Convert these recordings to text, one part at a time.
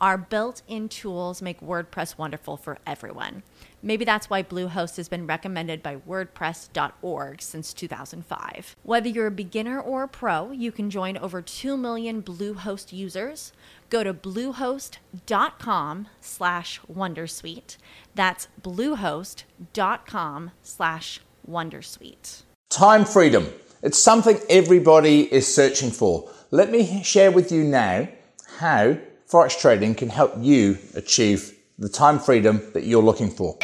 Our built in tools make WordPress wonderful for everyone. Maybe that's why Bluehost has been recommended by WordPress.org since 2005. Whether you're a beginner or a pro, you can join over 2 million Bluehost users. Go to bluehost.com slash Wondersuite. That's bluehost.com slash Wondersuite. Time freedom. It's something everybody is searching for. Let me share with you now how Forex trading can help you achieve the time freedom that you're looking for.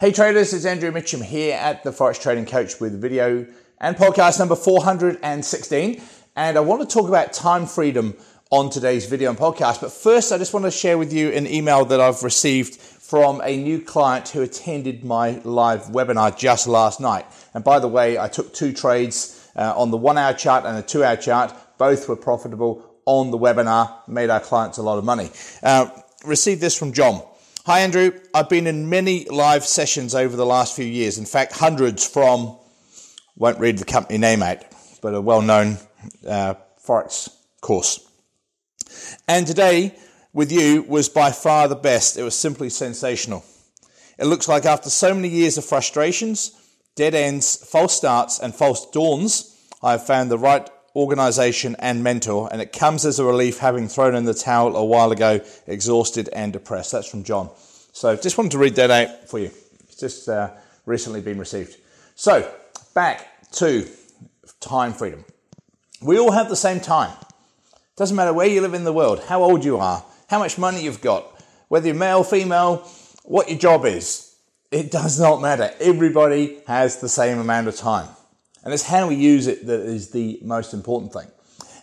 Hey traders, it's Andrew Mitchem here at the Forex Trading Coach with video and podcast number 416. And I want to talk about time freedom on today's video and podcast. But first, I just want to share with you an email that I've received from a new client who attended my live webinar just last night. And by the way, I took two trades uh, on the one hour chart and the two hour chart. Both were profitable on the webinar, made our clients a lot of money. Uh, received this from John. Hi, Andrew. I've been in many live sessions over the last few years. In fact, hundreds from, won't read the company name out, but a well known uh, Forex course. And today, with you was by far the best. It was simply sensational. It looks like after so many years of frustrations, dead ends, false starts, and false dawns, I have found the right organization and mentor, and it comes as a relief having thrown in the towel a while ago, exhausted and depressed. That's from John. So just wanted to read that out for you. It's just uh, recently been received. So back to time freedom. We all have the same time. Doesn't matter where you live in the world, how old you are, how much money you've got, whether you're male, female, what your job is. It does not matter. Everybody has the same amount of time. And it's how we use it that is the most important thing.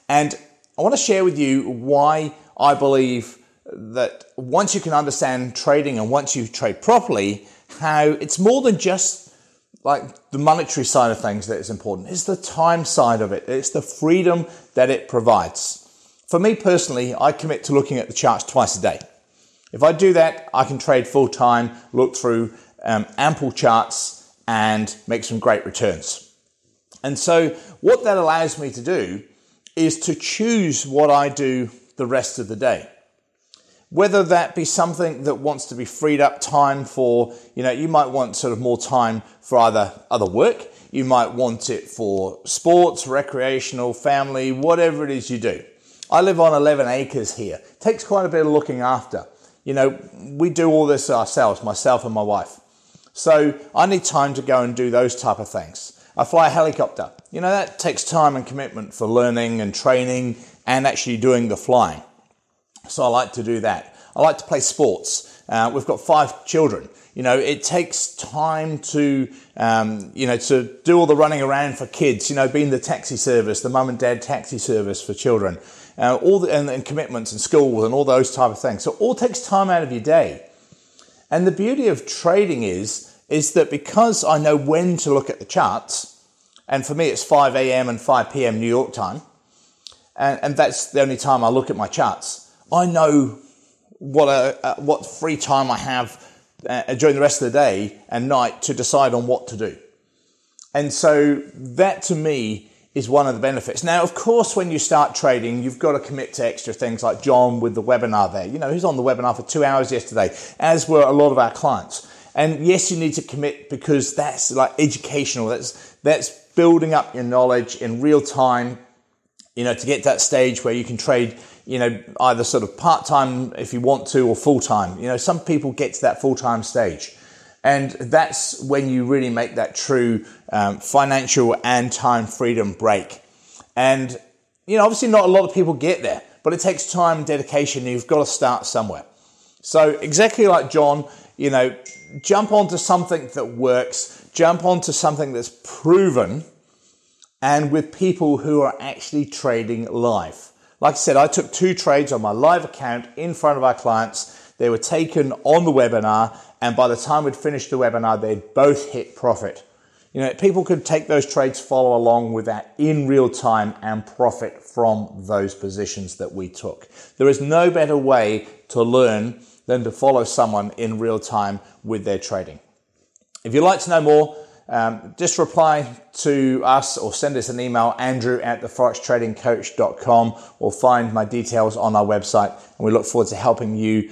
And I want to share with you why I believe that once you can understand trading and once you trade properly, how it's more than just like the monetary side of things that is important. It's the time side of it. It's the freedom that it provides. For me personally, I commit to looking at the charts twice a day. If I do that, I can trade full time, look through um, ample charts, and make some great returns. And so, what that allows me to do is to choose what I do the rest of the day. Whether that be something that wants to be freed up time for, you know, you might want sort of more time for either other work, you might want it for sports, recreational, family, whatever it is you do. I live on 11 acres here. It takes quite a bit of looking after. You know, we do all this ourselves, myself and my wife. So I need time to go and do those type of things. I fly a helicopter. You know, that takes time and commitment for learning and training and actually doing the flying. So I like to do that. I like to play sports. Uh, we've got five children. You know, it takes time to, um, you know, to do all the running around for kids. You know, being the taxi service, the mum and dad taxi service for children uh, all the, and, and commitments and schools and all those type of things. So all takes time out of your day. And the beauty of trading is is that because I know when to look at the charts, and for me it's 5 a.m. and 5 p.m. New York time, and, and that's the only time I look at my charts. I know what a, uh, what free time I have uh, during the rest of the day and night to decide on what to do. And so that to me is one of the benefits. Now, of course, when you start trading, you've got to commit to extra things like John with the webinar there. You know, he's on the webinar for two hours yesterday, as were a lot of our clients. And yes, you need to commit because that's like educational. That's, that's building up your knowledge in real time, you know, to get that stage where you can trade, you know, either sort of part time if you want to or full time. You know, some people get to that full time stage. And that's when you really make that true um, financial and time freedom break. And, you know, obviously not a lot of people get there, but it takes time and dedication. And you've got to start somewhere. So, exactly like John, you know, jump onto something that works, jump onto something that's proven, and with people who are actually trading live. Like I said, I took two trades on my live account in front of our clients. They were taken on the webinar, and by the time we'd finished the webinar, they'd both hit profit. You know, people could take those trades, follow along with that in real time, and profit from those positions that we took. There is no better way to learn than to follow someone in real time with their trading. If you'd like to know more, um, just reply to us or send us an email, andrew at theforextradingcoach.com, or find my details on our website. And we look forward to helping you